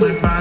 My.